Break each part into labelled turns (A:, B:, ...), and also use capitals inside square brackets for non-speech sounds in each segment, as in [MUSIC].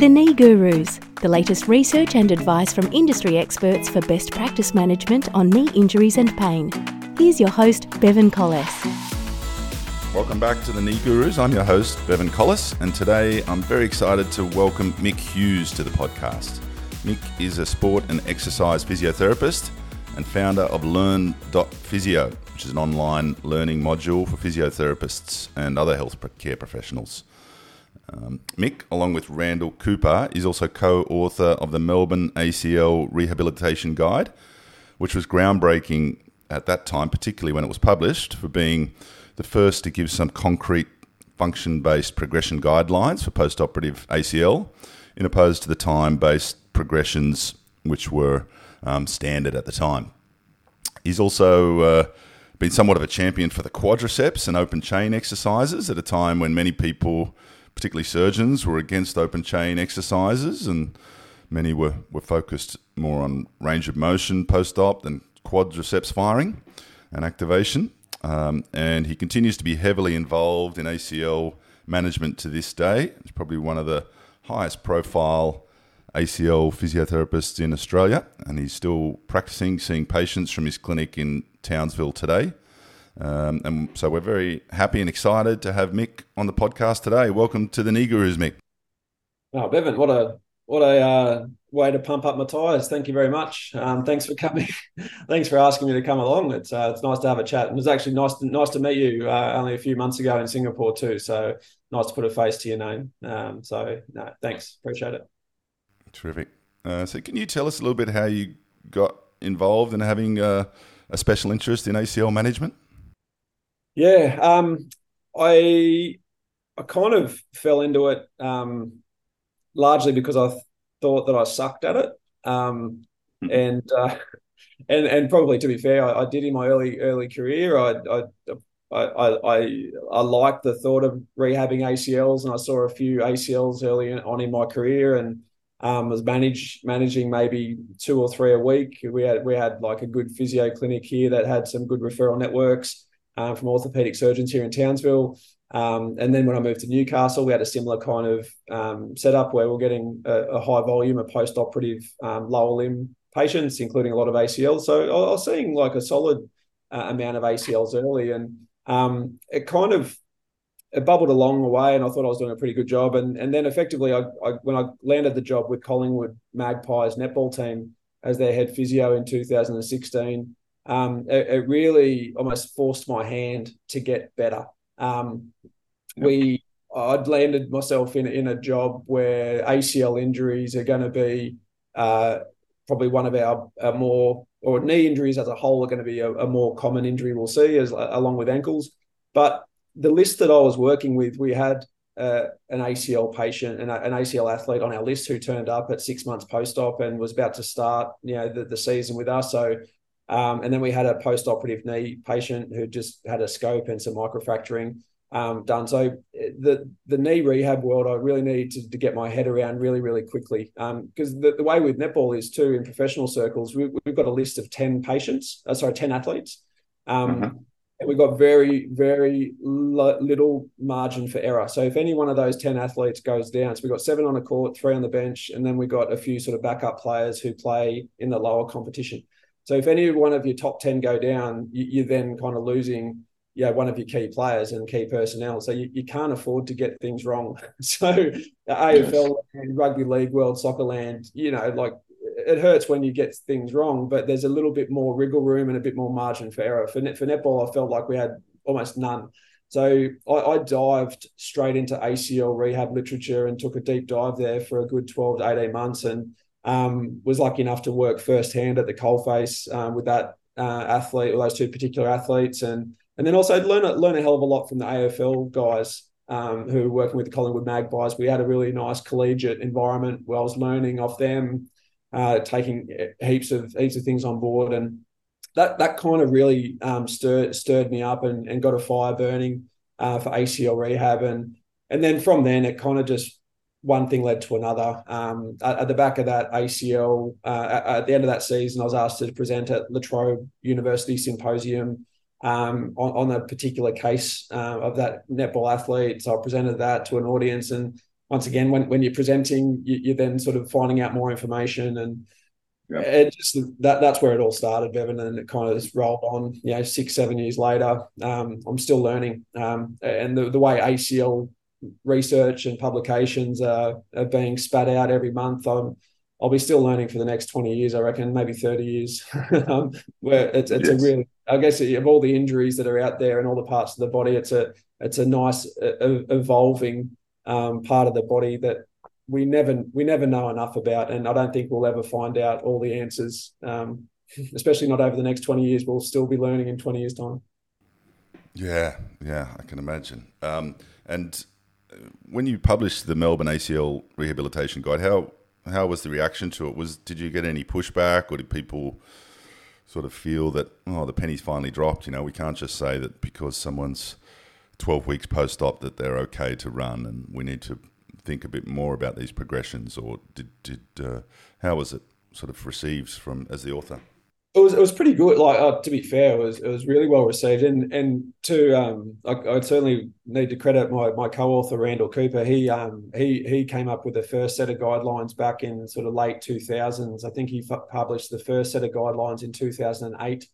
A: The Knee Gurus, the latest research and advice from industry experts for best practice management on knee injuries and pain. Here's your host, Bevan Collis.
B: Welcome back to the Knee Gurus. I'm your host, Bevan Collis, and today I'm very excited to welcome Mick Hughes to the podcast. Mick is a sport and exercise physiotherapist and founder of Learn.physio, which is an online learning module for physiotherapists and other health care professionals. Um, Mick, along with Randall Cooper, is also co author of the Melbourne ACL Rehabilitation Guide, which was groundbreaking at that time, particularly when it was published, for being the first to give some concrete function based progression guidelines for post operative ACL, in opposed to the time based progressions which were um, standard at the time. He's also uh, been somewhat of a champion for the quadriceps and open chain exercises at a time when many people particularly surgeons, were against open chain exercises, and many were, were focused more on range of motion post op than quadriceps firing and activation. Um, and he continues to be heavily involved in ACL management to this day. He's probably one of the highest profile ACL physiotherapists in Australia, and he's still practicing, seeing patients from his clinic in Townsville today. Um, and so we're very happy and excited to have Mick on the podcast today. Welcome to the Knee Gurus, Mick.
C: Oh, Bevan, what a what a uh, way to pump up my tires. Thank you very much. Um, thanks for coming. [LAUGHS] thanks for asking me to come along. It's uh, it's nice to have a chat. It was actually nice to, nice to meet you uh, only a few months ago in Singapore too. So nice to put a face to your name. Um, so no, thanks. Appreciate it.
B: Terrific. Uh, so can you tell us a little bit how you got involved in having uh, a special interest in ACL management?
C: Yeah, um, I I kind of fell into it um, largely because I th- thought that I sucked at it, um, hmm. and uh, [LAUGHS] and and probably to be fair, I, I, did in my early early career. I I I I, I liked the thought of rehabbing ACLs, and I saw a few ACLs early on in my career, and um, was manage managing maybe two or three a week. We had we had like a good physio clinic here that had some good referral networks um, from orthopedic surgeons here in Townsville. Um, and then when I moved to Newcastle, we had a similar kind of um, setup where we're getting a, a high volume of post-operative um, lower limb patients, including a lot of ACLs. So I, was seeing like a solid uh, amount of ACLs early, and um, it kind of it bubbled along the way, and I thought I was doing a pretty good job. And and then effectively, I, I when I landed the job with Collingwood Magpies netball team as their head physio in 2016 um, it, it, really almost forced my hand to get better. Um, we I'd landed myself in in a job where ACL injuries are going to be uh, probably one of our, our, more or knee injuries as a whole are going to be a, a more common injury we'll see as along with ankles. But the list that I was working with, we had uh, an ACL patient and an ACL athlete on our list who turned up at six months post op and was about to start, you know, the, the season with us. So um, and then we had a post-operative knee patient who just had a scope and some microfracturing um, done. So the the knee rehab world, I really needed to, to get my head around really, really quickly. Because um, the, the way with netball is too in professional circles, we, have got a list of ten patients, uh, sorry, ten athletes. Um, mm-hmm. And we've got very, very little margin for error. So if any one of those 10 athletes goes down, so we've got seven on the court, three on the bench, and then we've got a few sort of backup players who play in the lower competition. So if any one of your top 10 go down, you, are then kind of losing yeah, one of your key players and key personnel. So you, you can't afford to get things wrong. [LAUGHS] So the AFL, and rugby league, world soccer land, you know, like it hurts when you get things wrong, but there's a little bit more wriggle room and a bit more margin for error. For, net, for netball, I felt like we had almost none. So I, I, dived straight into ACL rehab literature and took a deep dive there for a good 12 to 18 months. And um, was lucky enough to work firsthand at the coalface um, with that uh, athlete or those two particular athletes, and and then also learn a, learn a hell of a lot from the AFL guys um, who were working with the Collingwood Magpies. We had a really nice collegiate environment where I was learning off them, uh, taking heaps of heaps of things on board, and that that kind of really um, stirred stirred me up and, and got a fire burning uh, for ACL rehab, and and then from then it kind of just one thing led to another. Um, at, at, the back of that ACL, uh, at, at, the end of that season, I was asked to present at La Trobe University Symposium um, on, on, a particular case uh, of that netball athlete. So I presented that to an audience, and once again, when when you're presenting, you, are then sort of finding out more information and. Yeah. It just that that's where it all started, Bevan, and it kind of just rolled on. You know, six, seven years later, um, I'm still learning. Um, and the, the way ACL research and publications are, are being spat out every month, I'm I'll be still learning for the next 20 years, I reckon, maybe 30 years. [LAUGHS] um, where it's, it's yes. a really, I guess, of all the injuries that are out there and all the parts of the body, it's a it's a nice uh, evolving um, part of the body that we never we never know enough about, and I don't think we'll ever find out all the answers. Um, especially not over the next 20 years. We'll still be learning in 20 years' time.
B: Yeah, yeah, I can imagine. Um, and when you published the Melbourne ACL Rehabilitation Guide, how how was the reaction to it? Was did you get any pushback, or did people sort of feel that oh the penny's finally dropped? You know, we can't just say that because someone's twelve weeks post op that they're okay to run, and we need to think a bit more about these progressions. Or did did uh, how was it sort of received from as the author?
C: It was it was pretty good. Like uh, to be fair, it was it was really well received. And and to um, I, would certainly need to credit my my co-author Randall Cooper. He um he he came up with the first set of guidelines back in sort of late two thousands. I think he f- published the first set of guidelines in two thousand and eight.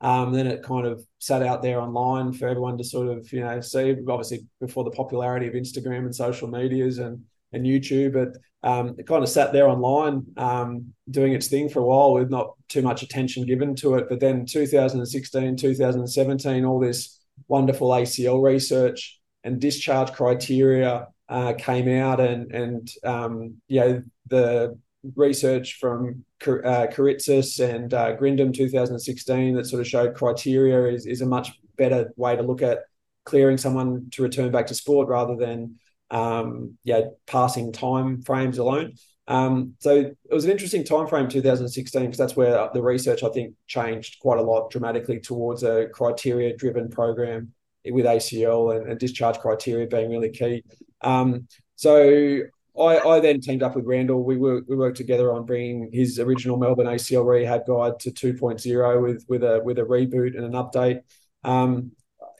C: Um, then it kind of sat out there online for everyone to sort of you know see. Obviously, before the popularity of Instagram and social medias and and YouTube, but um, it kind of sat there online um, doing its thing for a while with not too much attention given to it. But then 2016, 2017, all this wonderful ACL research and discharge criteria uh, came out, and and um, yeah, the research from uh, and uh, Grindem 2016 that sort of showed criteria is, is a much better way to look at clearing someone to return back to sport rather than um, yeah, passing time frames alone. Um, so it was an interesting time frame, 2016, because that's where the research I think changed quite a lot dramatically towards a criteria-driven program with ACL and, and discharge criteria being really key. Um, so I, I, then teamed up with Randall. We worked we worked together on bringing his original Melbourne ACL rehab guide to 2.0 with with a with a reboot and an update. Um,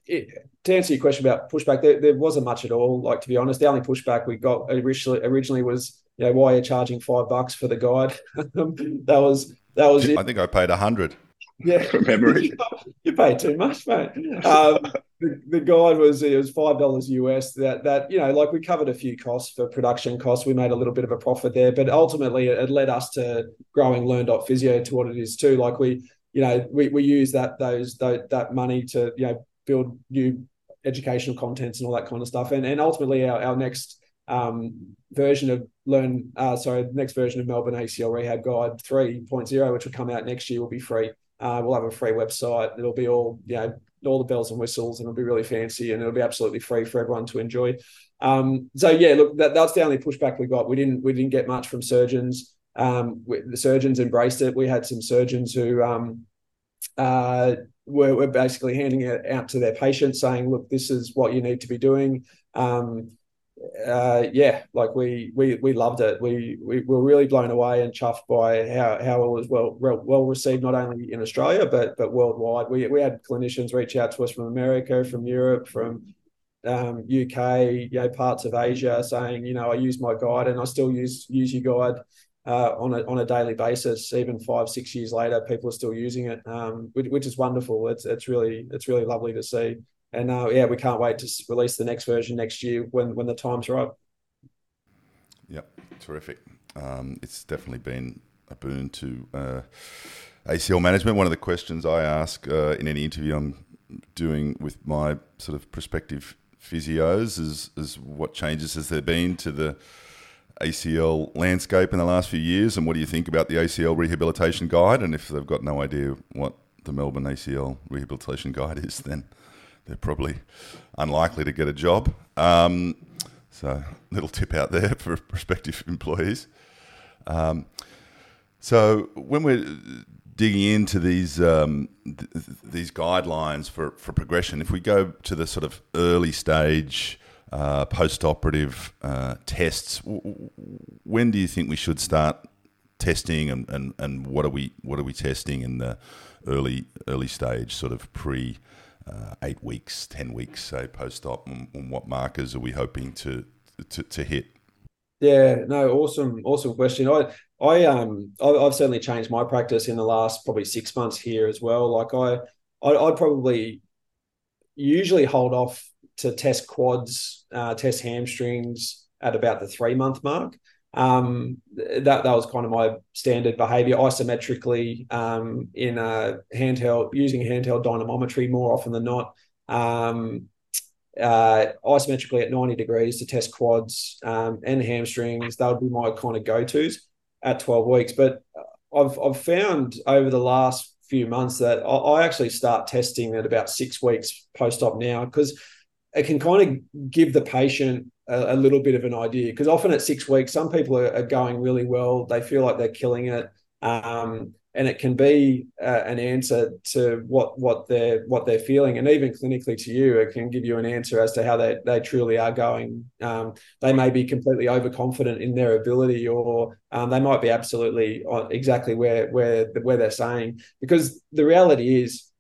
C: it, to answer your question about pushback, there, there wasn't much at all. Like to be honest, the only pushback we got originally originally was, you know, why are you charging five bucks for the guide? [LAUGHS] that was that was
B: it. I think I paid a hundred.
C: Yeah,
B: from memory. [LAUGHS]
C: you paid too much, mate. Um, the, the guide was it was five dollars US. That that you know, like we covered a few costs for production costs. We made a little bit of a profit there, but ultimately it, it led us to growing Learn.physio to what it is too. Like we, you know, we, we use that those, those that money to you know build new educational contents and all that kind of stuff. And and ultimately our, our next um, version of learn uh, sorry next version of Melbourne ACL Rehab Guide 3.0, which will come out next year, will be free. Uh, we'll have a free website. It'll be all you know all the bells and whistles, and it'll be really fancy, and it'll be absolutely free for everyone to enjoy. Um, so yeah, look, that, that's the only pushback we got. We didn't we didn't get much from surgeons. Um, we, the surgeons embraced it. We had some surgeons who um, uh, we're, we're basically handing it out to their patients saying, look, this is what you need to be doing. Um, uh, yeah, like we we we loved it. We we were really blown away and chuffed by how how it was well well received not only in Australia but but worldwide. We we had clinicians reach out to us from America, from Europe, from um, UK, you know, parts of Asia, saying, you know, I use my guide and I still use use your guide uh, on a on a daily basis. Even five six years later, people are still using it, um, which, which, is wonderful. It's it's really it's really lovely to see. And uh, yeah, we can't wait to release the next version next year when when the time's right.
B: Yep, terrific. Um, it's definitely been a boon to uh, ACL management. One of the questions I ask uh, in any interview I'm doing with my sort of prospective physios is is what changes has there been to the ACL landscape in the last few years, and what do you think about the ACL rehabilitation guide? And if they've got no idea what the Melbourne ACL rehabilitation guide is, then they're probably unlikely to get a job. Um, so, little tip out there [LAUGHS] for prospective employees. Um, so, when we're digging into these um, th- these guidelines for, for progression, if we go to the sort of early stage uh, post-operative uh, tests. When do you think we should start testing, and, and, and what are we what are we testing in the early early stage, sort of pre uh, eight weeks, ten weeks, say post-op, and, and, what markers are we hoping to to, to hit?
C: Yeah, no, awesome, awesome question. I, I, um, I, have certainly changed my practice in the last probably six months here as well. Like I I'd probably usually hold off to test quads, uh, test hamstrings at about the three month mark. Um, that that was kind of my standard behavior isometrically um, in a handheld using handheld dynamometry more often than not. Um, uh, isometrically at 90 degrees to test quads um, and hamstrings. That would be my kind of go tos at 12 weeks. But I've, I've found over the last few months that I, I actually start testing at about six weeks post op now because it can kind of give the patient a, a little bit of an idea. Because often at six weeks, some people are, are, going really well, they feel like they're killing it. Um, and it can be uh, an answer to what what they're what they're feeling, and even clinically to you, it can give you an answer as to how they they truly are going. Um, they may be completely overconfident in their ability, or um, they might be absolutely exactly where where where they're saying. Because the reality is,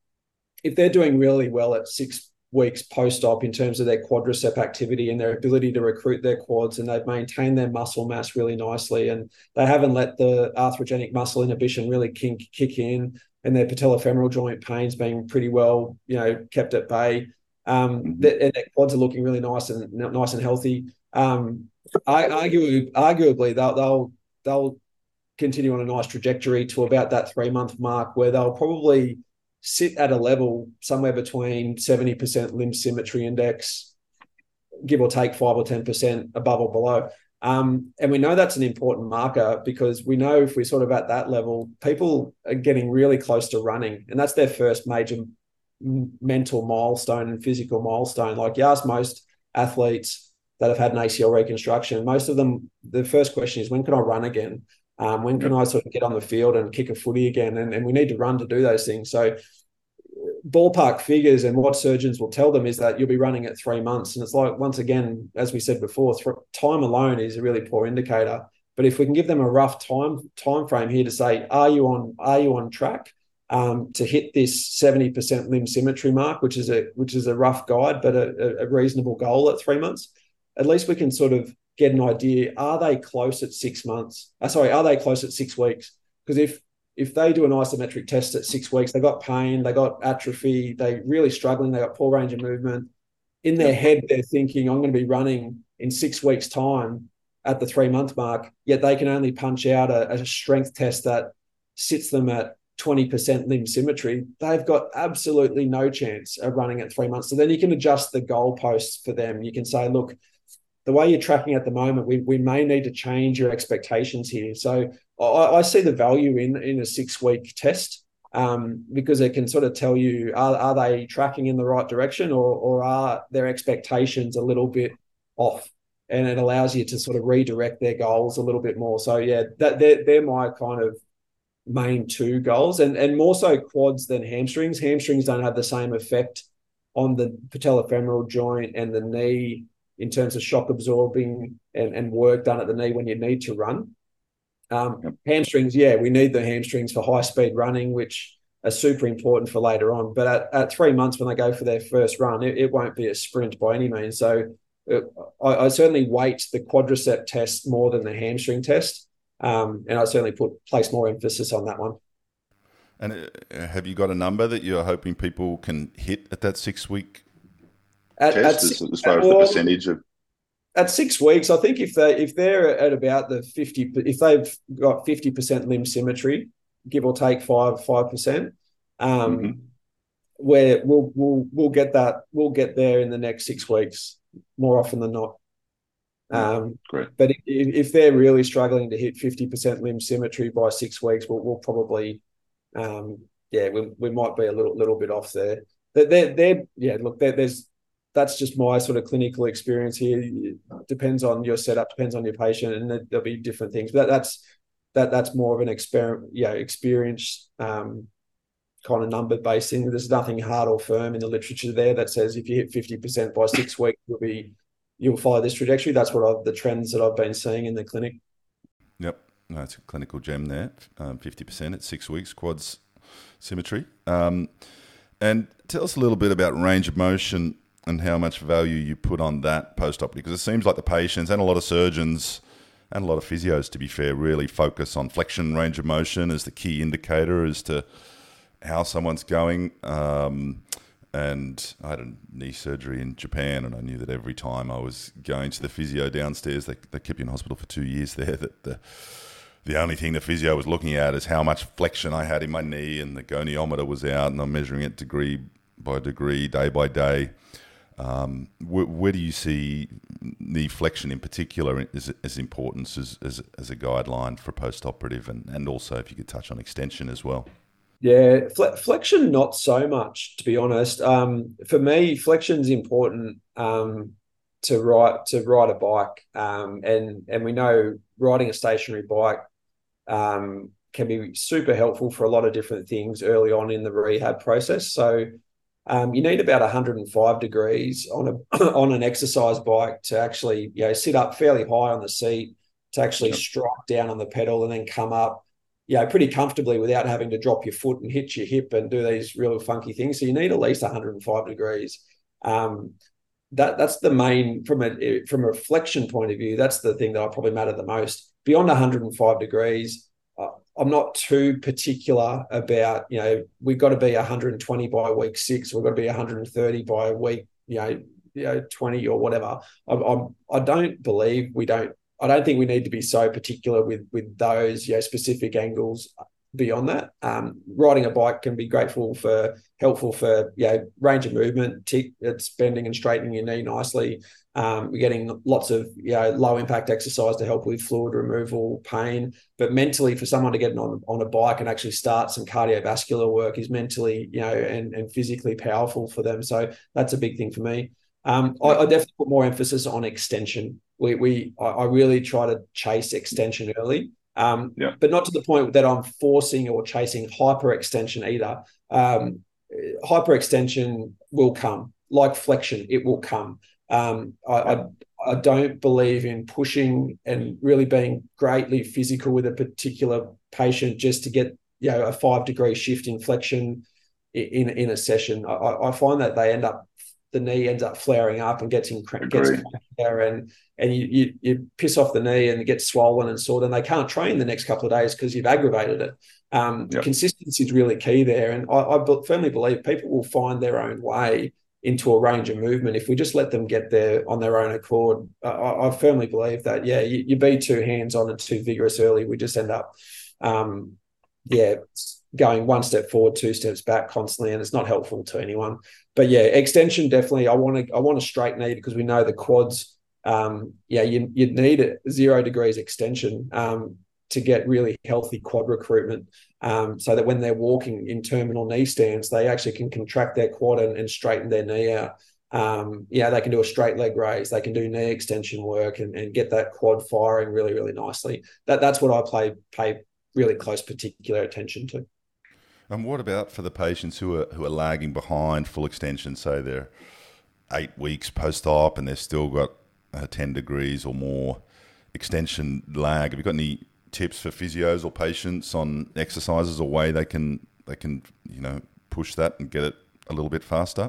C: if they're doing really well at six weeks post-op in terms of their quadricep activity and their ability to recruit their quads and they've maintained their muscle mass really nicely and they haven't let the arthrogenic muscle inhibition really kick, kick in and their patellofemoral joint pains being pretty well you know kept at bay um, mm-hmm. and their quads are looking really nice and nice and healthy um, I, arguably, arguably they'll, they'll they'll continue on a nice trajectory to about that three month mark where they'll probably sit at a level somewhere between 70% limb symmetry index, give or take five or 10% above or below. Um, and we know that's an important marker because we know if we're sort of at that level, people are getting really close to running. And that's their first major mental milestone and physical milestone. Like you ask most athletes that have had an ACL reconstruction, most of them, the first question is, when can I run again? Um, when can I sort of get on the field and kick a footy again? And, and we need to run to do those things. So ballpark figures and what surgeons will tell them is that you'll be running at three months. And it's like, once again, as we said before, time alone is a really poor indicator. But if we can give them a rough time time frame here to say, are you on are you on track um, to hit this 70% limb symmetry mark, which is a which is a rough guide, but a, a reasonable goal at three months, at least we can sort of get an idea are they close at six months? Uh, sorry are they close at six weeks? Because if if they do an isometric test at six weeks they got pain they got atrophy they really struggling they got poor range of movement. In their head they're thinking i'm going to be running in six weeks time at the three month mark yet they can only punch out a, a strength test that sits them at 20% limb symmetry, they've got absolutely no chance of running at three months. So then you can adjust the goalposts for them. You can say, look, the way you're tracking at the moment, we, we may need to change your expectations here. So I, I see the value in in a six week test um, because it can sort of tell you are, are they tracking in the right direction or or are their expectations a little bit off, and it allows you to sort of redirect their goals a little bit more. So yeah, that they're they're my kind of main two goals, and and more so quads than hamstrings. Hamstrings don't have the same effect on the patellofemoral joint and the knee in terms of shock absorbing and, and work done at the knee when you need to run. Um, yep. Hamstrings, yeah, we need the hamstrings for high speed running, which are super important for later on. But at, at three months, when they go for their first run, it, it won't be a sprint by any means. So it, I, I, certainly weight the quadricep test more than the hamstring test. Um, and I certainly put place more emphasis on that one.
B: And uh, have you got a number that you're hoping people can hit at that six week
D: at, at as, as, far as the percentage of
C: at six weeks, I think if they if they're at about the fifty, if they've got fifty percent limb symmetry, give or take five five percent, um, mm-hmm. where we'll we'll we'll get that we'll get there in the next six weeks more often than not. Um,
D: Great.
C: But if, if they're really struggling to hit fifty percent limb symmetry by six weeks, we'll, we'll probably, um, yeah, we, we might be a little little bit off there. They're, they're, yeah, look, there's that's just my sort of clinical experience here. It depends on your setup, depends on your patient, and there'll be different things. But that's that that's more of an experiment, yeah, experience um, kind of number based thing. There's nothing hard or firm in the literature there that says if you hit fifty percent by six weeks, you'll be you'll follow this trajectory. That's what I've, the trends that I've been seeing in the clinic.
B: Yep, that's a clinical gem there. Um, fifty um, percent at six weeks, quads symmetry. Um, and tell us a little bit about range of motion and how much value you put on that post op because it seems like the patients and a lot of surgeons and a lot of physios, to be fair, really focus on flexion range of motion as the key indicator as to how someone's going. Um, and I had a knee surgery in Japan, and I knew that every time I was going to the physio downstairs, they, they kept you in hospital for two years [LAUGHS] there, that the the only thing the physio was looking at is how much flexion I had in my knee, and the goniometer was out, and I'm measuring it degree by degree, day by day. Um, where, where, do you see knee flexion in particular as, as as, as, as a guideline for post-operative, and, and also if you could touch on extension as well?
C: Yeah, fle- flexion not so much, to be honest. Um, for me, flexion's important um, to ride to ride a bike, um, and and we know riding a stationary bike um, can be super helpful for a lot of different things early on in the rehab process. So um, you need about 105 degrees on a [CLEARS THROAT] on an exercise bike to actually you know sit up fairly high on the seat to actually yep. strike down on the pedal and then come up you know pretty comfortably without having to drop your foot and hit your hip and do these real funky things. So you need at least 105 degrees. Um, that that's the main from a from a reflection point of view. That's the thing that I probably matter the most beyond 105 degrees, Uh, I'm not too particular about, you know, we've got to be 120 by week six, we've got to be 130 by week, you know, you know 20 or whatever. I'm, I'm, I don't believe we don't, I don't think we need to be so particular with with those, you know, specific angles beyond that. Um, riding a bike can be grateful for helpful for you know, range of movement. it's bending and straightening your knee nicely. Um, we're getting lots of you know, low impact exercise to help with fluid removal, pain. But mentally, for someone to get on on a bike and actually start some cardiovascular work is mentally you know and and physically powerful for them. So that's a big thing for me. Um, I, I, definitely put more emphasis on extension. We, we I, I really try to chase extension early um, yeah. but not to the point that I'm forcing or chasing hyperextension either. Um, hyperextension will come, like flexion, it will come. Um, I, I, I, don't believe in pushing and really being greatly physical with a particular patient just to get you know a five degree shift in flexion in in a session. I, I find that they end up the knee ends up flaring up and gets in gets there and and you, you, you piss off the knee and it gets swollen and sore, and they can't train the next couple of days because you've aggravated it. Um, yep. Consistency is really key there, and I, I, firmly believe people will find their own way into a range of movement if we just let them get there on their own accord. I, I firmly believe that. Yeah, you, you, be too hands on and too vigorous early, we just end up, um, yeah, going one step forward, two steps back constantly, and it's not helpful to anyone. But yeah, extension definitely. I want to I want a straight knee because we know the quads. Um, yeah, you you need a zero degrees extension um, to get really healthy quad recruitment, um, so that when they're walking in terminal knee stance, they actually can contract their quad and, and straighten their knee out. Um, yeah, they can do a straight leg raise, they can do knee extension work and, and get that quad firing really, really nicely. That that's what I play pay really close particular attention to.
B: And what about for the patients who are who are lagging behind full extension? Say they're eight weeks post op and they've still got uh, ten degrees or more extension lag. Have you got any tips for physios or patients on exercises or way they can they can you know push that and get it a little bit faster?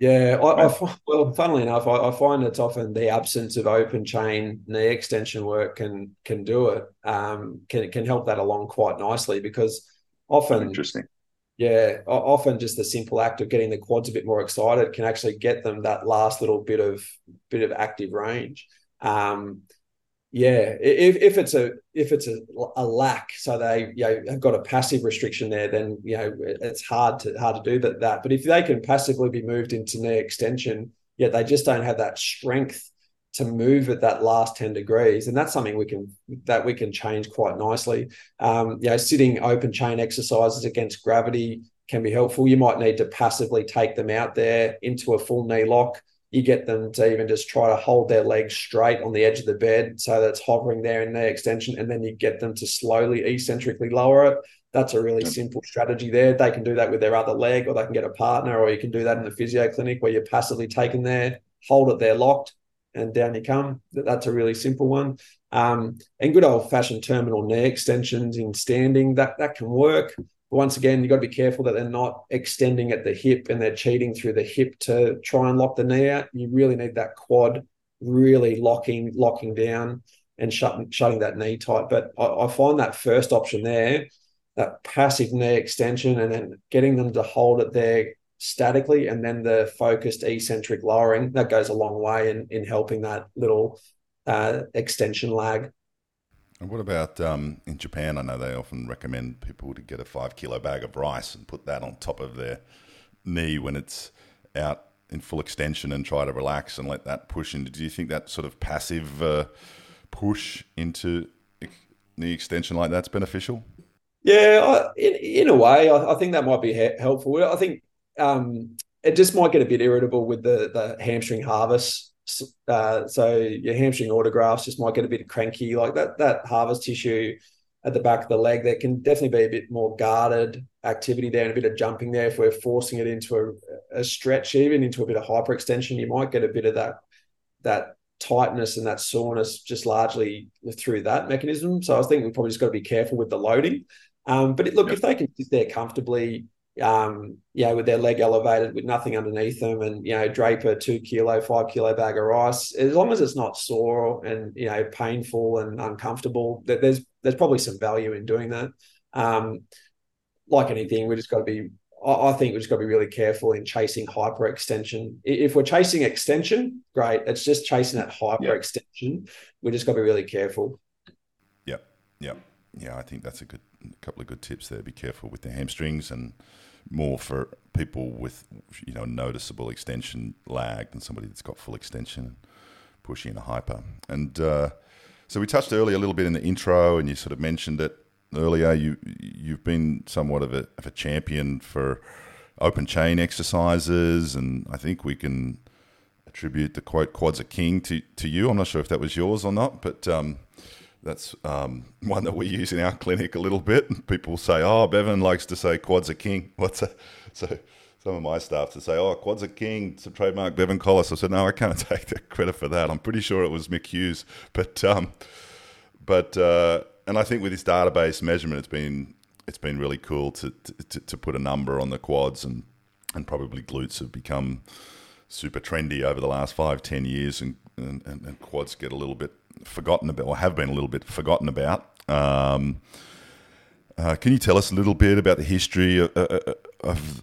C: Yeah, I, I, well, funnily enough, I, I, find it's often the absence of open chain knee extension work can can do it. Um, can can help that along quite nicely because often
D: interesting
C: yeah often just the simple act of getting the quads a bit more excited can actually get them that last little bit of bit of active range. Um, yeah if, if it's a if it's a, a lack so they you know have got a passive restriction there then you know it's hard to hard to do that that. But if they can passively be moved into knee extension yet they just don't have that strength to move at that last 10 degrees and that's something we can that we can change quite nicely. Um, you know sitting open chain exercises against gravity can be helpful. You might need to passively take them out there into a full knee lock. You get them to even just try to hold their legs straight on the edge of the bed so that's hovering there in their extension and then you get them to slowly eccentrically lower it. That's a really simple strategy there. They can do that with their other leg or they can get a partner or you can do that in the physio clinic where you're passively taking there hold it there locked and down you come. That's a really simple one. Um, and good old fashioned terminal knee extensions in standing that that can work. But once again, you've got to be careful that they're not extending at the hip and they're cheating through the hip to try and lock the knee out. You really need that quad really locking locking down. and shutting shutting that knee tight. But I, I find that first option there, that passive knee extension, and then getting them to hold it there statically, and then the focused eccentric lowering that goes a long way in in helping that little uh, extension lag.
B: And what about um, in Japan? I know they often recommend people to get a five kilo bag of rice and put that on top of their knee when it's out in full extension and try to relax and let that push into. Do you think that sort of passive uh, push into knee extension like that's beneficial?
C: Yeah, in in a way, I, I think that might be he- helpful. I think um, it just might get a bit irritable with the the hamstring harvest. uh, so your hamstring autografts just might get a bit cranky, like that. That harvest tissue at the back of the leg, there can definitely be a bit more guarded activity there and a bit of jumping there. If we're forcing it into a, a stretch, even into a bit of hyperextension, you might get a bit of that that tightness and that soreness just largely through that mechanism. So I think we've probably just got to be careful with the loading. Um, but it, look, yep. if they can sit there comfortably, um, you know, with their leg elevated with nothing underneath them and, you know, drape a two kilo, five kilo bag of rice, as long as it's not sore and, you know, painful and uncomfortable, that there's, there's probably some value in doing that. Um, like anything, we just got to be, I think we just got to be really careful in chasing hyperextension. If we're chasing extension, great. It's just chasing that hyperextension. Yep. We just got to be really careful.
B: Yep. Yep. Yeah. I think that's a good, couple of good tips there. Be careful with the hamstrings and, more for people with you know noticeable extension lag than somebody that's got full extension and pushing a hyper. And uh, so we touched earlier a little bit in the intro, and you sort of mentioned it earlier. You you've been somewhat of a of a champion for open chain exercises, and I think we can attribute the quote "quads are king" to to you. I'm not sure if that was yours or not, but um, that's um, one that we use in our clinic a little bit. People say, "Oh, Bevan likes to say quads are king." [LAUGHS] What's that? So some of my staff to say, "Oh, quads are king." It's a trademark, Bevan Collis. I said, "No, I can't [LAUGHS] take the credit for that. I'm pretty sure it was Mick Hughes." [LAUGHS] But um, but uh, and I think with this database measurement, it's been it's been really cool to, to to put a number on the quads and and probably glutes have become super trendy over the last five ten years and and, and quads get a little bit forgotten about, or have been a little bit forgotten about. Um, uh, can you tell us a little bit about the history of, uh, uh, of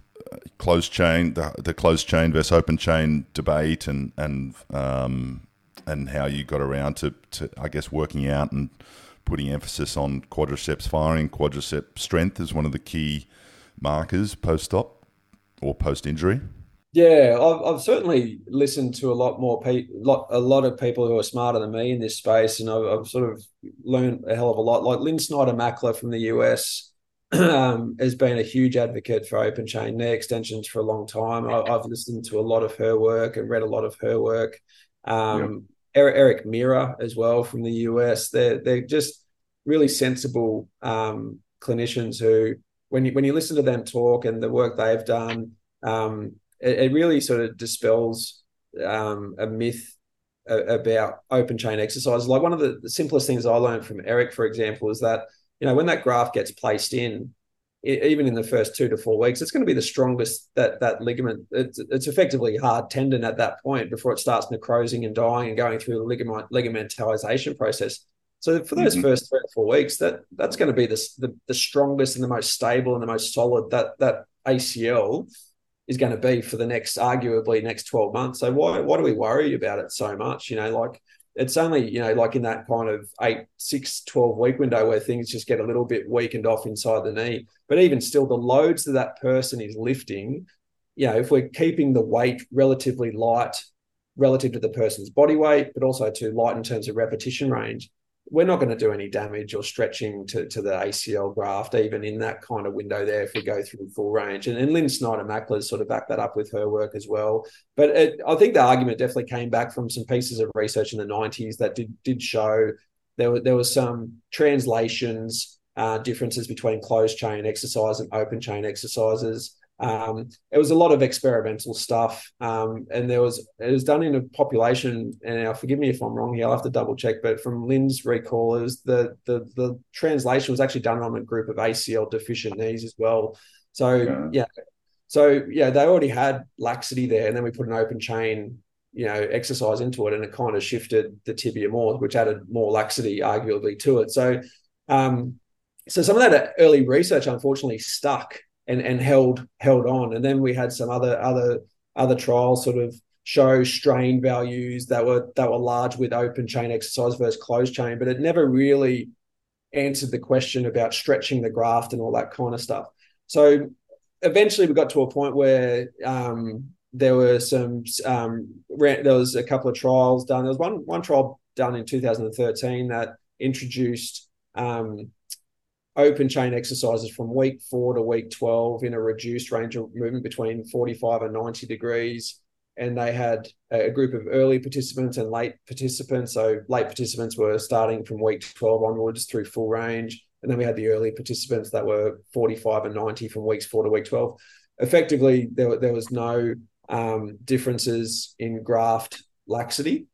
B: closed chain, the, the, closed chain versus open chain debate, and and um, and how you got around to, to, I guess, working out and putting emphasis on quadriceps firing, quadriceps strength is one of the key markers post op or post injury?
C: Yeah, I've, I've certainly listened to a lot more people, lot, a lot of people who are smarter than me in this space, and I've, I've sort of learned a hell of a lot. Like Lynn Snyder Mackler from the US [CLEARS THROAT] um, has been a huge advocate for open chain knee extensions for a long time. I, have listened to a lot of her work and read a lot of her work. Um, yeah. Eric, Eric Meira as well from the US. They're they're just really sensible um, clinicians who, when you when you listen to them talk and the work they've done. Um, it, it really sort of dispels um, a myth about open chain exercises. Like one of the, the, simplest things I learned from Eric, for example, is that you know when that graft gets placed in, it, even in the first two to four weeks, it's going to be the strongest that that ligament. It's, it's effectively hard tendon at that point before it starts necrosing and dying and going through the ligament ligamentization process. So for those mm-hmm. first three or four weeks, that that's going to be the, the the strongest and the most stable and the most solid that that ACL is going to be for the next arguably next 12 months. So why why do we worry about it so much? You know like it's only you know like in that kind of 8 6 12 week window where things just get a little bit weakened off inside the knee. But even still the loads that that person is lifting you know if we're keeping the weight relatively light relative to the person's body weight but also to light in terms of repetition range we're not going to do any damage or stretching to, to the ACL graft, even in that kind of window there, if we go through full range. And, and Lynn Snyder Mackler's sort of backed that up with her work as well. But it, I think the argument definitely came back from some pieces of research in the 90s that did, did show there, were, there was some translations, uh, differences between closed chain exercise and open chain exercises. Um, it was a lot of experimental stuff, um, and there was it was done in a population. And now, forgive me if I'm wrong here. I'll have to double check. But from Lynn's recall, it was the the the translation was actually done on a group of ACL deficient knees as well. So yeah, yeah. so yeah, they already had laxity there, and then we put an open chain you know exercise into it, and it kind of shifted the tibia more, which added more laxity arguably to it. So, um, so some of that early research unfortunately stuck and and held held on, and then we had some other other other trials sort of show strain values that were that were large with open chain exercise versus closed chain, but it never really answered the question about stretching the graft and all that kind of stuff. So eventually we got to a point where um, there were some um, there was a couple of trials done. There was one one trial done in 2013 that introduced um, open chain exercises from week four to week 12 in a reduced range of movement between 45 and 90 degrees. And they had a group of early participants and late participants. So late participants were starting from week 12 onwards through full range. And then we had the early participants that were 45 and 90 from weeks four to week 12. Effectively, there, there was no um, differences in graft laxity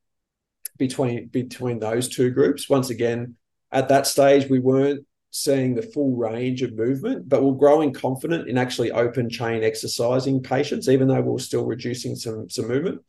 C: between between those two groups. Once again, at that stage, we weren't seeing the full range of movement, but we're growing confident in actually open chain exercising patients, even though we're still reducing some some movement.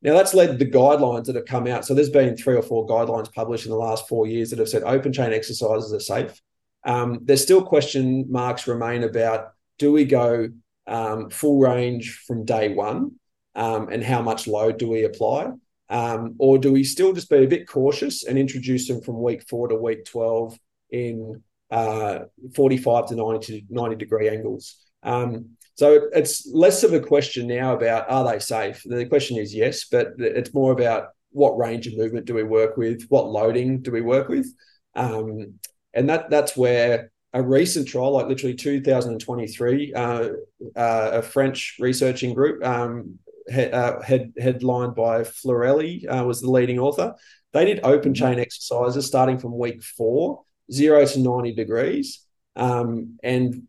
C: Now that's led the guidelines that have come out. So there's been three or four guidelines published in the last four years that have said open chain exercises are safe. Um, there's still question marks remain about do we go um, full range from day one um, and how much load do we apply? Um, or do we still just be a bit cautious and introduce them from week four to week 12 in uh, 45 to 90, 90 degree angles? Um, so it's less of a question now about are they safe? The question is yes, but it's more about what range of movement do we work with? What loading do we work with? Um, and that that's where a recent trial, like literally 2023, uh, uh, a French researching group, um, head, uh, head, headlined by Forelli, uh, was the leading author. They did open chain exercises starting from week four, zero to 90 degrees. Um, and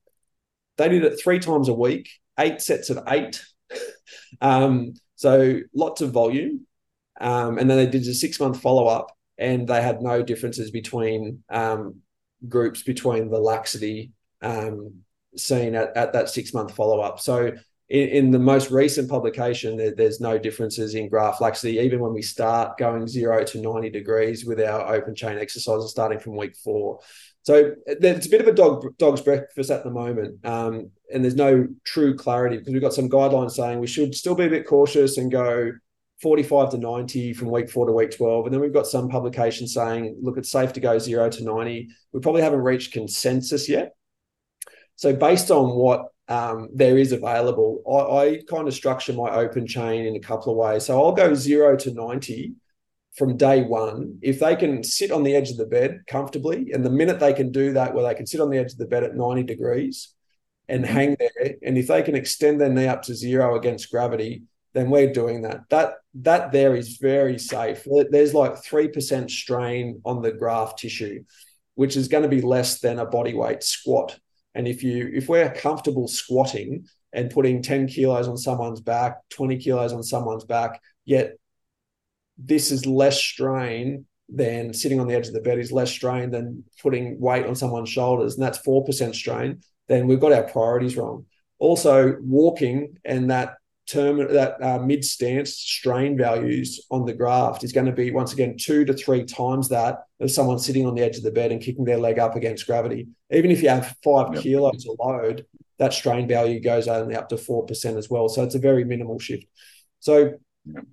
C: they did it three times a week, eight sets of eight. [LAUGHS] um, so lots of volume. Um, and then they did a six month follow up, and they had no differences between um, groups between the laxity um, seen at, at that six month follow up. So in, in, the most recent publication, there, there's no differences in graft laxity, even when we start going zero to 90 degrees with our open chain exercises starting from week four. So it's a bit of a dog dog's breakfast at the moment, um, and there's no true clarity because we've got some guidelines saying we should still be a bit cautious and go 45 to 90 from week four to week 12. And then we've got some publications saying, look, it's safe to go zero to 90. We probably haven't reached consensus yet. So, based on what um, there is available, I, I kind of structure my open chain in a couple of ways. So, I'll go zero to 90 from day one. If they can sit on the edge of the bed comfortably, and the minute they can do that, where they can sit on the edge of the bed at 90 degrees and mm-hmm. hang there, and if they can extend their knee up to zero against gravity, then we're doing that. That that there is very safe. There's like three percent strain on the graft tissue, which is going to be less than a body weight squat. And if you if we're comfortable squatting and putting 10 kilos on someone's back, 20 kilos on someone's back, yet this is less strain than sitting on the edge of the bed is less strain than putting weight on someone's shoulders, and that's 4% strain, then we've got our priorities wrong. Also, walking and that term that uh, mid stance strain values on the graft is going to be once again two to three times that of someone sitting on the edge of the bed and kicking their leg up against gravity. Even if you have five yep. kilos of load, that strain value goes only up to four percent as well. So it's a very minimal shift. So yep.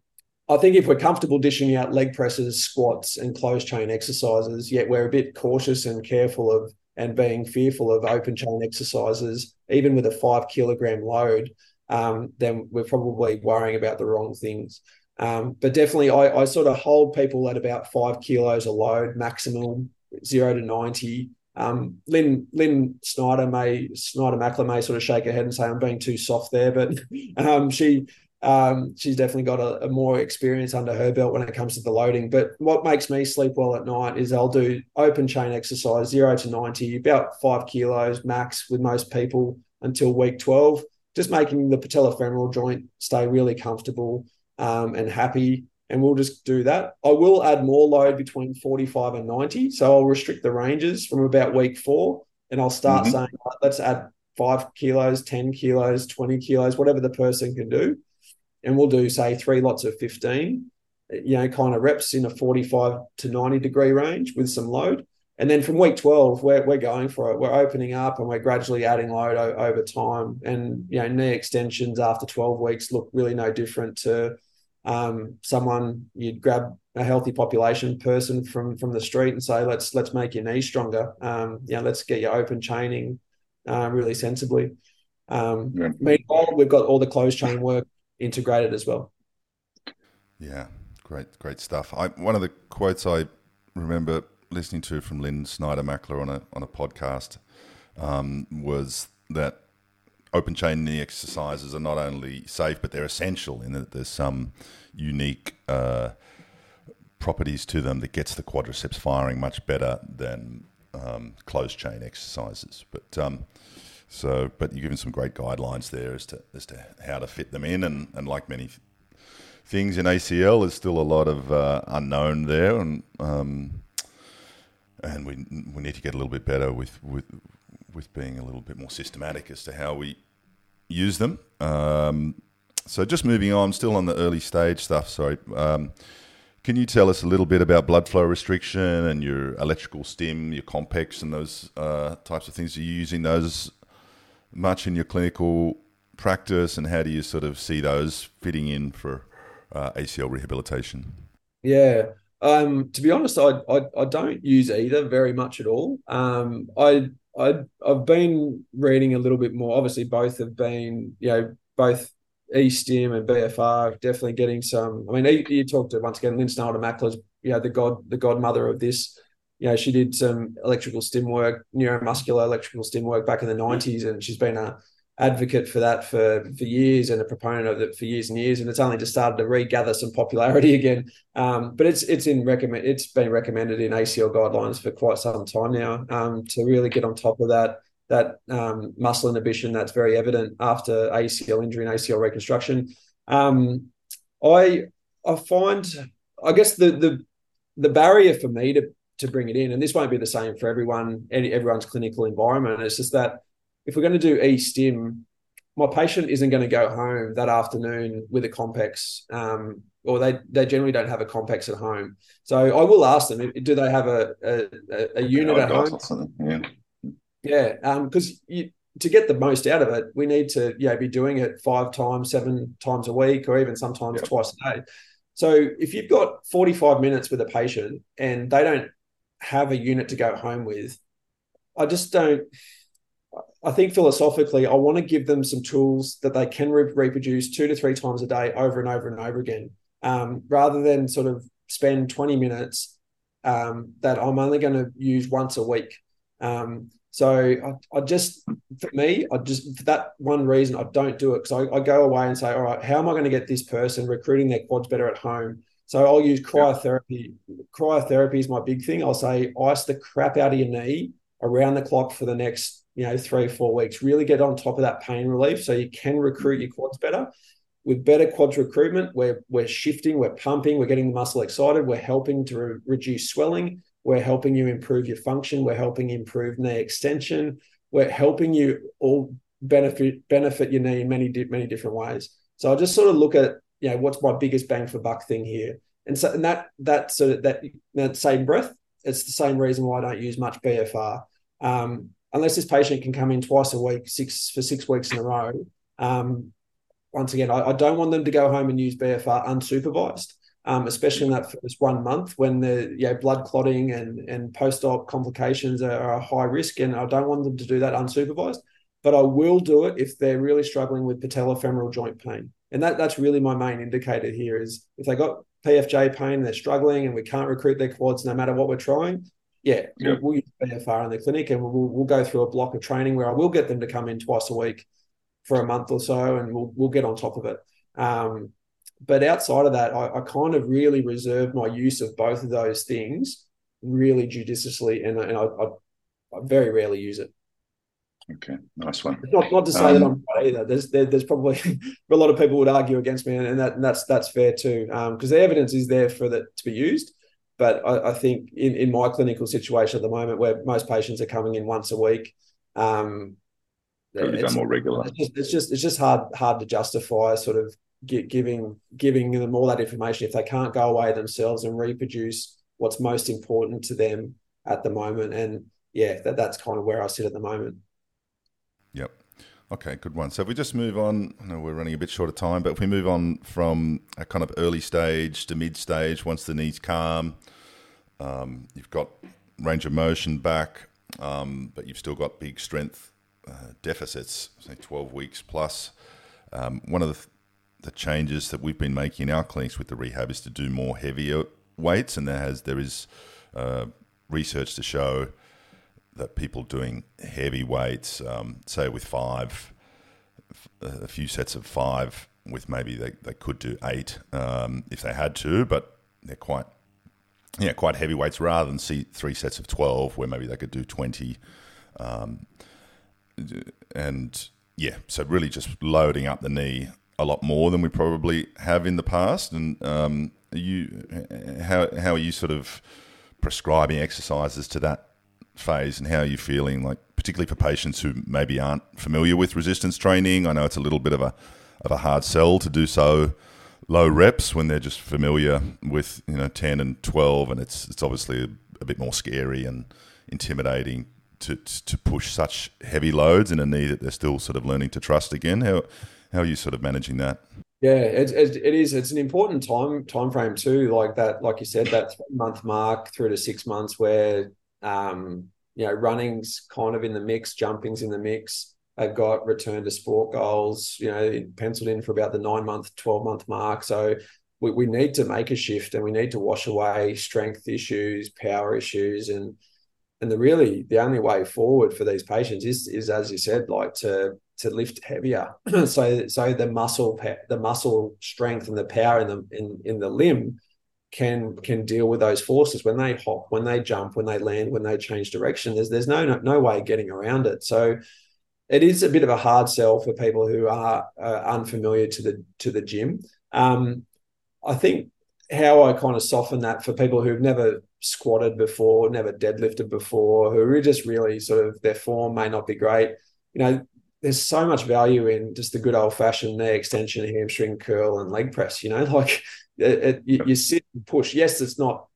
C: I think if we're comfortable dishing out leg presses, squats, and closed chain exercises, yet we're a bit cautious and careful of and being fearful of open chain exercises, even with a five kilogram load, um, then we're probably worrying about the wrong things. Um, but definitely, I, I, sort of hold people at about five kilos a load, maximum zero to 90. Um, Lynn, Lynn Snyder may, Snyder Mackler may sort of shake her head and say, I'm being too soft there, but [LAUGHS] um, she, um, she's definitely got a, a, more experience under her belt when it comes to the loading. But what makes me sleep well at night is I'll do open chain exercise, zero to 90, about five kilos max with most people until week 12 just making the patellofemoral joint stay really comfortable um, and happy. And we'll just do that. I will add more load between 45 and 90. So I'll restrict the ranges from about week four and I'll start mm-hmm. saying, let's add five kilos, 10 kilos, 20 kilos, whatever the person can do. and we'll do say three lots of 15 you know kind of reps in a 45 to 90 degree range with some load and then from week 12 we're, we're going for it. We're opening up and we're gradually adding load o- over time. And you know knee extensions after 12 weeks look really no different to um, someone you'd grab a healthy population person from from the street and say let's let's make your knee stronger. Um, you know let's get your open chaining uh, really sensibly. Um, yeah. meanwhile we've got all the closed chain work integrated as well.
B: Yeah. Great great stuff. I, one of the quotes i remember listening to from Lynn Snyder Mackler on a on a podcast um, was that open chain knee exercises are not only safe but they're essential in that there's some unique uh, properties to them that gets the quadriceps firing much better than um, closed chain exercises. But um, so, but you're giving some great guidelines there as to as to how to fit them in, and, and like many things in ACL, there's still a lot of uh, unknown there, and um, and we we need to get a little bit better with with with being a little bit more systematic as to how we use them. Um, so just moving on, still on the early stage stuff. Sorry. Um, can you tell us a little bit about blood flow restriction and your electrical stim, your Compex, and those uh, types of things? Are you using those much in your clinical practice, and how do you sort of see those fitting in for uh, ACL rehabilitation?
C: Yeah, um, to be honest, I, I, I don't use either very much at all. Um, I I I've been reading a little bit more. Obviously, both have been you know both eStim and BFR definitely getting some. I mean, you, you talked to once again Lynn Snyder Mackler's you know the god the godmother of this. You know, she did some electrical stim work, neuromuscular electrical stim work back in the nineties, and she's been a advocate for that for for years and a proponent of it for years and years, and it's only just started to regather some popularity [LAUGHS] again. Um, but it's it's in recommend it's been recommended in ACL guidelines for quite some time now um, to really get on top of that that um, muscle inhibition that's very evident after ACL injury and ACL reconstruction. Um, I I find I guess the the the barrier for me to to bring it in, and this won't be the same for everyone, everyone's clinical environment. It's just that if we're going to do e-stim, my patient isn't going to go home that afternoon with a Compex, um, or they they generally don't have a Compex at home. So I will ask them, do they have a a, a unit at home? Yeah, yeah, because um, to get the most out of it, we need to yeah be doing it five times, seven times a week, or even sometimes yep. twice a day. So if you've got 45 minutes with a patient and they don't have a unit to go home with, I just don't I think philosophically, I want to give them some tools that they can re- reproduce two to three times a day over and over and over again, um, rather than sort of spend 20 minutes um, that I'm only going to use once a week. Um, so I, I, just, for me, I just, for that one reason, I don't do it because I, I, go away and say, all right, how am I going to get this person recruiting their quads better at home? So I'll use cryotherapy. Cryotherapy is my big thing. I'll say, ice the crap out of your knee around the clock for the next you know, three, four weeks. Really get on top of that pain relief so you can recruit your quads better. With better quads recruitment, we're, we're shifting, we're pumping, we're getting the muscle excited, we're helping to re- reduce swelling, we're helping you improve your function, we're helping improve knee extension, we're helping you all benefit benefit your knee in many many different ways. So I just sort of look at you know what's my biggest bang for buck thing here, and so and that that sort of that that same breath, it's the same reason why I don't use much BFR. Um, unless this patient can come in twice a week, six for six weeks in a row, um, once again, I, I, don't want them to go home and use BFR unsupervised, um, especially in that first one month when the you know, blood clotting and, and post op complications are, are a high risk. And I don't want them to do that unsupervised. But I will do it if they're really struggling with patellofemoral joint pain. And that, that's really my main indicator here is if they got PFJ pain, they're struggling and we can't recruit their quads no matter what we're trying, yeah, yep. we'll, we'll, use BFR in the clinic and we'll, we'll go through a block of training where I will get them to come in twice a week for a month or so and we'll, we'll get on top of it. Um, but outside of that, I, I, kind of really reserve my use of both of those things really judiciously and, and I, I, I very rarely use it.
D: Okay, nice one.
C: not, not to say um, that I'm right either. There's there, there's probably [LAUGHS] a lot of people would argue against me, and, and that and that's that's fair too, because um, the evidence is there for that to be used. But I, I, think in, in my clinical situation at the moment, where most patients are coming in once a week, um,
D: it's, more regular.
C: It's just, it's just it's just hard hard to justify sort of giving giving them all that information if they can't go away themselves and reproduce what's most important to them at the moment. And yeah, that, that's kind of where I sit at the moment.
B: Yep. Okay, good one. So if we just move on, I know we're running a bit short of time, but if we move on from a kind of early stage to mid stage, once the knee's calm, um, you've got range of motion back, um, but you've still got big strength uh, deficits, say 12 weeks plus. Um, one of the, the changes that we've been making in our clinics with the rehab is to do more heavier weights, and there has there is uh, research to show that people doing heavy weights, um, say with five, a few sets of five, with maybe they, they could do eight um, if they had to, but they're quite yeah quite heavy weights rather than see three sets of twelve where maybe they could do twenty, um, and yeah, so really just loading up the knee a lot more than we probably have in the past. And um, you how how are you sort of prescribing exercises to that phase and how you're you feeling like particularly for patients who maybe aren't familiar with resistance training i know it's a little bit of a of a hard sell to do so low reps when they're just familiar with you know 10 and 12 and it's it's obviously a, a bit more scary and intimidating to to push such heavy loads in a knee that they're still sort of learning to trust again how how are you sort of managing that
C: yeah, it, it, it is. It's an important time time frame too. Like that, like you said, that three month mark through to six months where um, you know running's kind of in the mix, jumping's in the mix. They've got return to sport goals, you know, penciled in for about the nine month, twelve month mark. So we, we need to make a shift and we need to wash away strength issues, power issues, and and the really the only way forward for these patients is is as you said, like to to lift heavier. [CLEARS THROAT] so so the muscle the muscle strength and the power in the in, in the limb can can deal with those forces when they hop, when they jump, when they land, when they change direction. There's there's no no, no way getting around it. So it is a bit of a hard sell for people who are uh, unfamiliar to the to the gym. Um, I think how I kind of soften that for people who've never squatted before, never deadlifted before, who are just really sort of their form may not be great. You know, there's so much value in just the good old fashioned knee extension, hamstring curl, and leg press. You know, [LAUGHS] like it, it, you, you, sit and push. Yes, it's not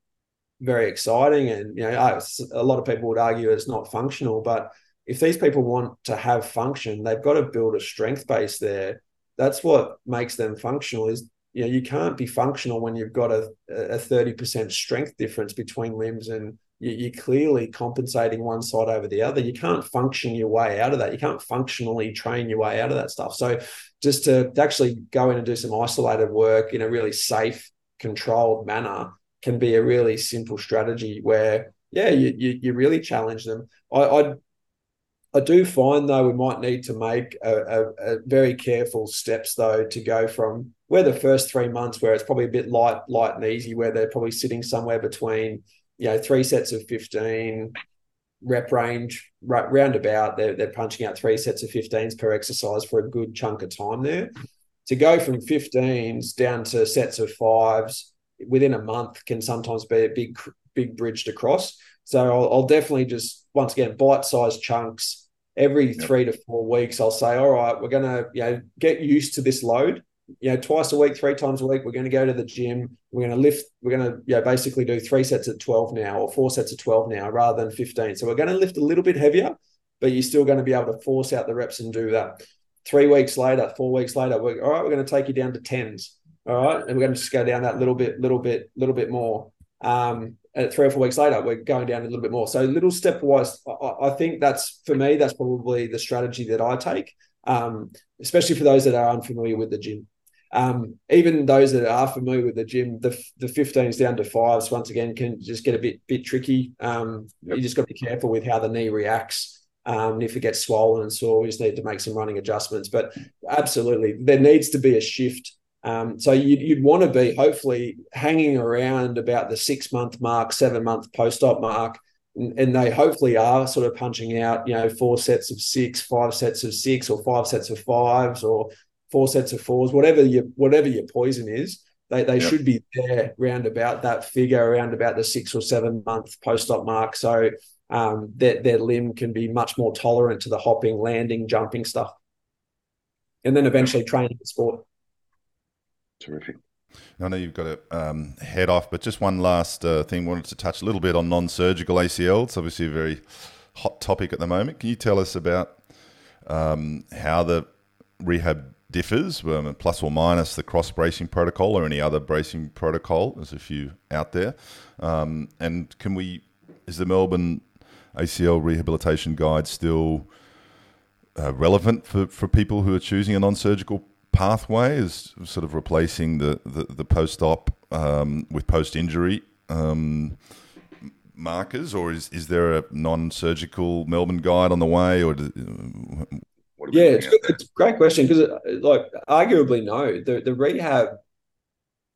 C: very exciting, and you know, a lot of people would argue it's not functional. But if these people want to have function, they've got to build a strength base there. That's what makes them functional. Is you know, you can't be functional when you've got a a thirty percent strength difference between limbs and you're clearly compensating one side over the other. You can't function your way out of that. You can't functionally train your way out of that stuff. So, just to actually go in and do some isolated work in a really safe, controlled manner can be a really simple strategy where, yeah, you you, you really challenge them. I, I I do find though we might need to make a, a, a, very careful steps though to go from where the first three months where it's probably a bit light light and easy where they're probably sitting somewhere between you know, three sets of 15 rep range, right, roundabout. They're, they're punching out three sets of 15s per exercise for a good chunk of time there. To go from 15s down to sets of fives within a month can sometimes be a big, big bridge to cross. So I'll, I'll definitely just, once again, bite sized chunks every three to four weeks. I'll say, all right, we're going to, you know, get used to this load you know, twice a week, three times a week, we're going to go to the gym. We're going to lift. We're going to, you know, basically do three sets at 12 now or four sets at 12 now rather than 15. So we're going to lift a little bit heavier, but you're still going to be able to force out the reps and do that. Three weeks later, four weeks later, we're all right. We're going to take you down to tens. All right, and we're going to just go down that little bit, little bit, little bit more. Um, three or four weeks later, we're going down a little bit more. So little stepwise. I, I think that's for me. That's probably the strategy that I take, um, especially for those that are unfamiliar with the gym. Um, even those that are familiar with the gym, the the 15s down to fives once again can just get a bit bit tricky. Um, yep. You just got to be careful with how the knee reacts. Um, if it gets swollen and sore, we just need to make some running adjustments. But absolutely, there needs to be a shift. Um, so you'd, you'd want to be hopefully hanging around about the six month mark, seven month post op mark, and, and they hopefully are sort of punching out, you know, four sets of six, five sets of six, or five sets of fives, or four sets of fours, whatever your whatever your poison is, they, they yep. should be there round about that figure, around about the six or seven month post op mark. So um, their, their limb can be much more tolerant to the hopping, landing, jumping stuff. And then eventually training the sport.
D: Terrific.
B: I know you've got to um, head off, but just one last uh, thing. Wanted to touch a little bit on non-surgical ACL. It's obviously a very hot topic at the moment. Can you tell us about um, how the rehab differs, um, plus or minus the cross bracing protocol or any other bracing protocol? There's a few out there. Um, and can we? Is the Melbourne ACL rehabilitation guide still uh, relevant for, for people who are choosing a non-surgical pathway is sort of replacing the, the, the post-op um, with post-injury um, markers, or is, is there a non-surgical Melbourne guide on the way? Or do,
C: yeah, it's, it's, a great question because, uh, like, arguably no, the the rehab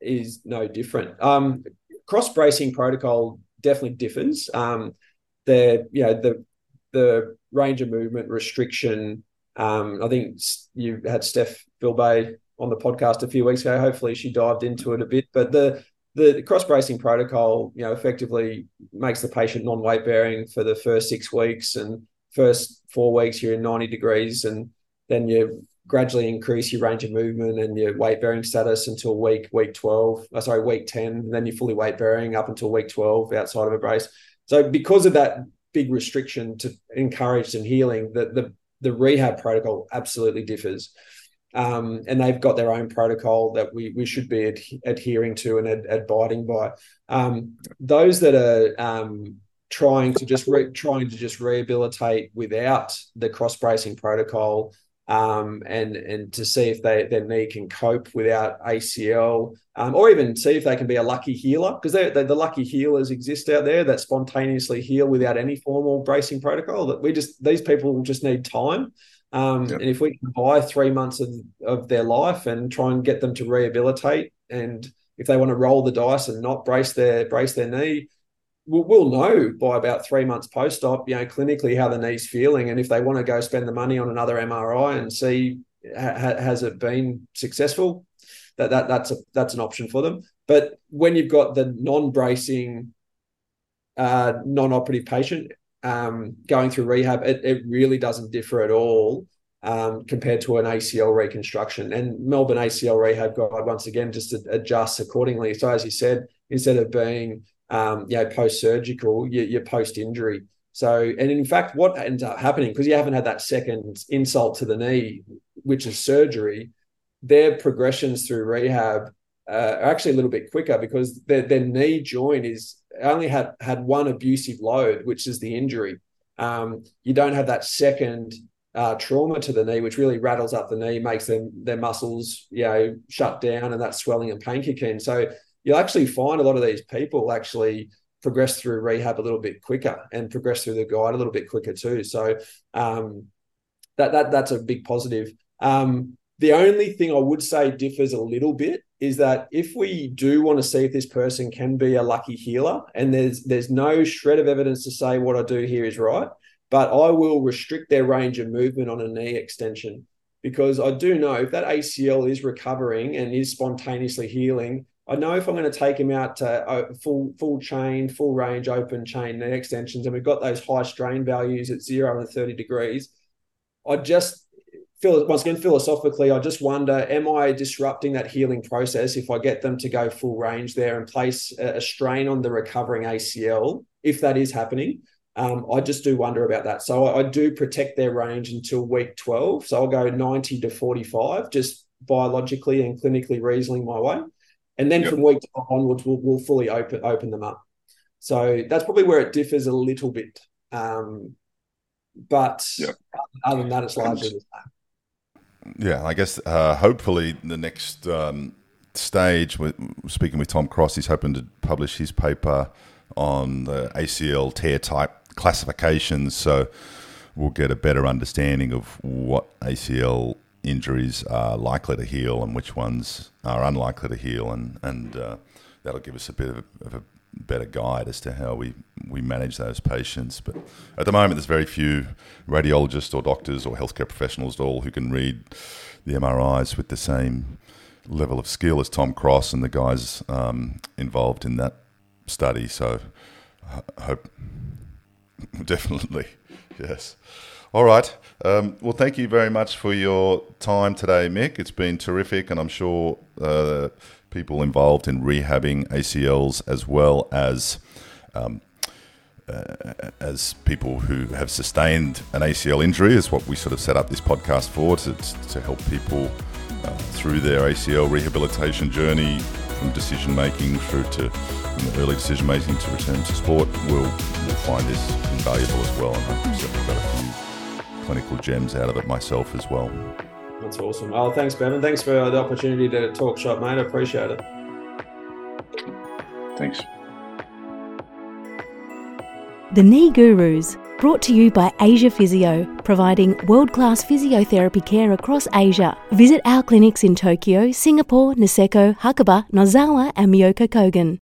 C: is no different. Um, cross bracing protocol definitely differs. Um, the you know the the range of movement restriction um, I think you had Steph Filbay on the podcast a few weeks ago. Hopefully, she dived into it a bit. But the the cross bracing protocol, you know, effectively makes the patient non weight bearing for the first six weeks, and first four weeks you're in ninety degrees, and then you gradually increase your range of movement and your weight bearing status until week week twelve. Oh, sorry, week ten. And then you're fully weight bearing up until week twelve outside of a brace. So because of that big restriction to encourage some healing, the the rehab protocol absolutely differs. Um, and they've got their own protocol that we we should be ad- adhering to and ad- abiding by. Um, those that are um, trying to just re- trying to just rehabilitate without the cross bracing protocol um, and and to see if they their knee can cope without ACL, um, or even see if they can be a lucky healer because the lucky healers exist out there that spontaneously heal without any formal bracing protocol. That we just these people just need time, um, yep. and if we can buy three months of of their life and try and get them to rehabilitate, and if they want to roll the dice and not brace their brace their knee, we'll, know by about three months post op, you know, clinically how the knee's feeling, and if they want to go spend the money on another MRI and see ha- has it been successful, that that that's a that's an option for them. But when you've got the non-bracing, uh, non-operative patient um, going through rehab, it, it really doesn't differ at all um, compared to an ACL reconstruction. And Melbourne ACL rehab guide once again just adjusts accordingly. So as you said, instead of being um, you know, post surgical, you're, you're post injury. So, and in fact, what ends up happening because you haven't had that second insult to the knee, which is surgery, their progressions through rehab uh, are actually a little bit quicker because their, their knee joint is only had had one abusive load, which is the injury. Um, you don't have that second uh, trauma to the knee, which really rattles up the knee, makes them their muscles, you know, shut down, and that swelling and pain kick in. So you'll actually find a lot of these people actually progress through rehab a little bit quicker and progress through the guide a little bit quicker too. So um, that that that's a big positive. Um, the only thing I would say differs a little bit is that if we do want to see if this person can be a lucky healer, and there's there's no shred of evidence to say what I do here is right, but I will restrict their range of movement on a knee extension because I do know if that ACL is recovering and is spontaneously healing, I know if I'm going to take him out to uh, full full chain, full range, open chain knee extensions, and we've got those high strain values at zero and 30 degrees, I just feel once again philosophically, I just wonder, am I disrupting that healing process if I get them to go full range there and place a, a strain on the recovering ACL, if that is happening? Um, I just do wonder about that. So I, I do protect their range until week 12. So I'll go 90 to 45, just biologically and clinically reasoning my way and then yep. from week onwards we'll, we'll fully open open them up so that's probably where it differs a little bit um, but yep. other than that it's largely the
B: same yeah i guess uh, hopefully the next um, stage with speaking with tom cross he's hoping to publish his paper on the acl tear type classifications so we'll get a better understanding of what acl injuries are likely to heal and which ones are unlikely to heal, and and uh, that'll give us a bit of a, of a, better guide as to how we, we manage those patients. But at the moment, there's very few radiologists or doctors or healthcare professionals at all who can read the MRIs with the same level of skill as Tom Cross and the guys um, involved in that study. So I hope [LAUGHS] Definitely, yes. All right. Um, well, thank you very much for your time today, Mick. It's been terrific, and I'm sure uh, people involved in rehabbing ACLs as well as um, uh, as people who have sustained an ACL injury is what we sort of set up this podcast for to, to help people uh, through their ACL rehabilitation journey from decision making through to early decision making to return to sport. We'll, we'll find this invaluable as well, and I've clinical gems out of it myself as well.
C: That's awesome. Oh, thanks, Ben. And Thanks for the opportunity to talk shop, mate. I appreciate it.
D: Thanks.
A: The Knee Gurus, brought to you by Asia Physio, providing world class physiotherapy care across Asia. Visit our clinics in Tokyo, Singapore, Niseko, Hakuba, Nozawa, and Myokokogen.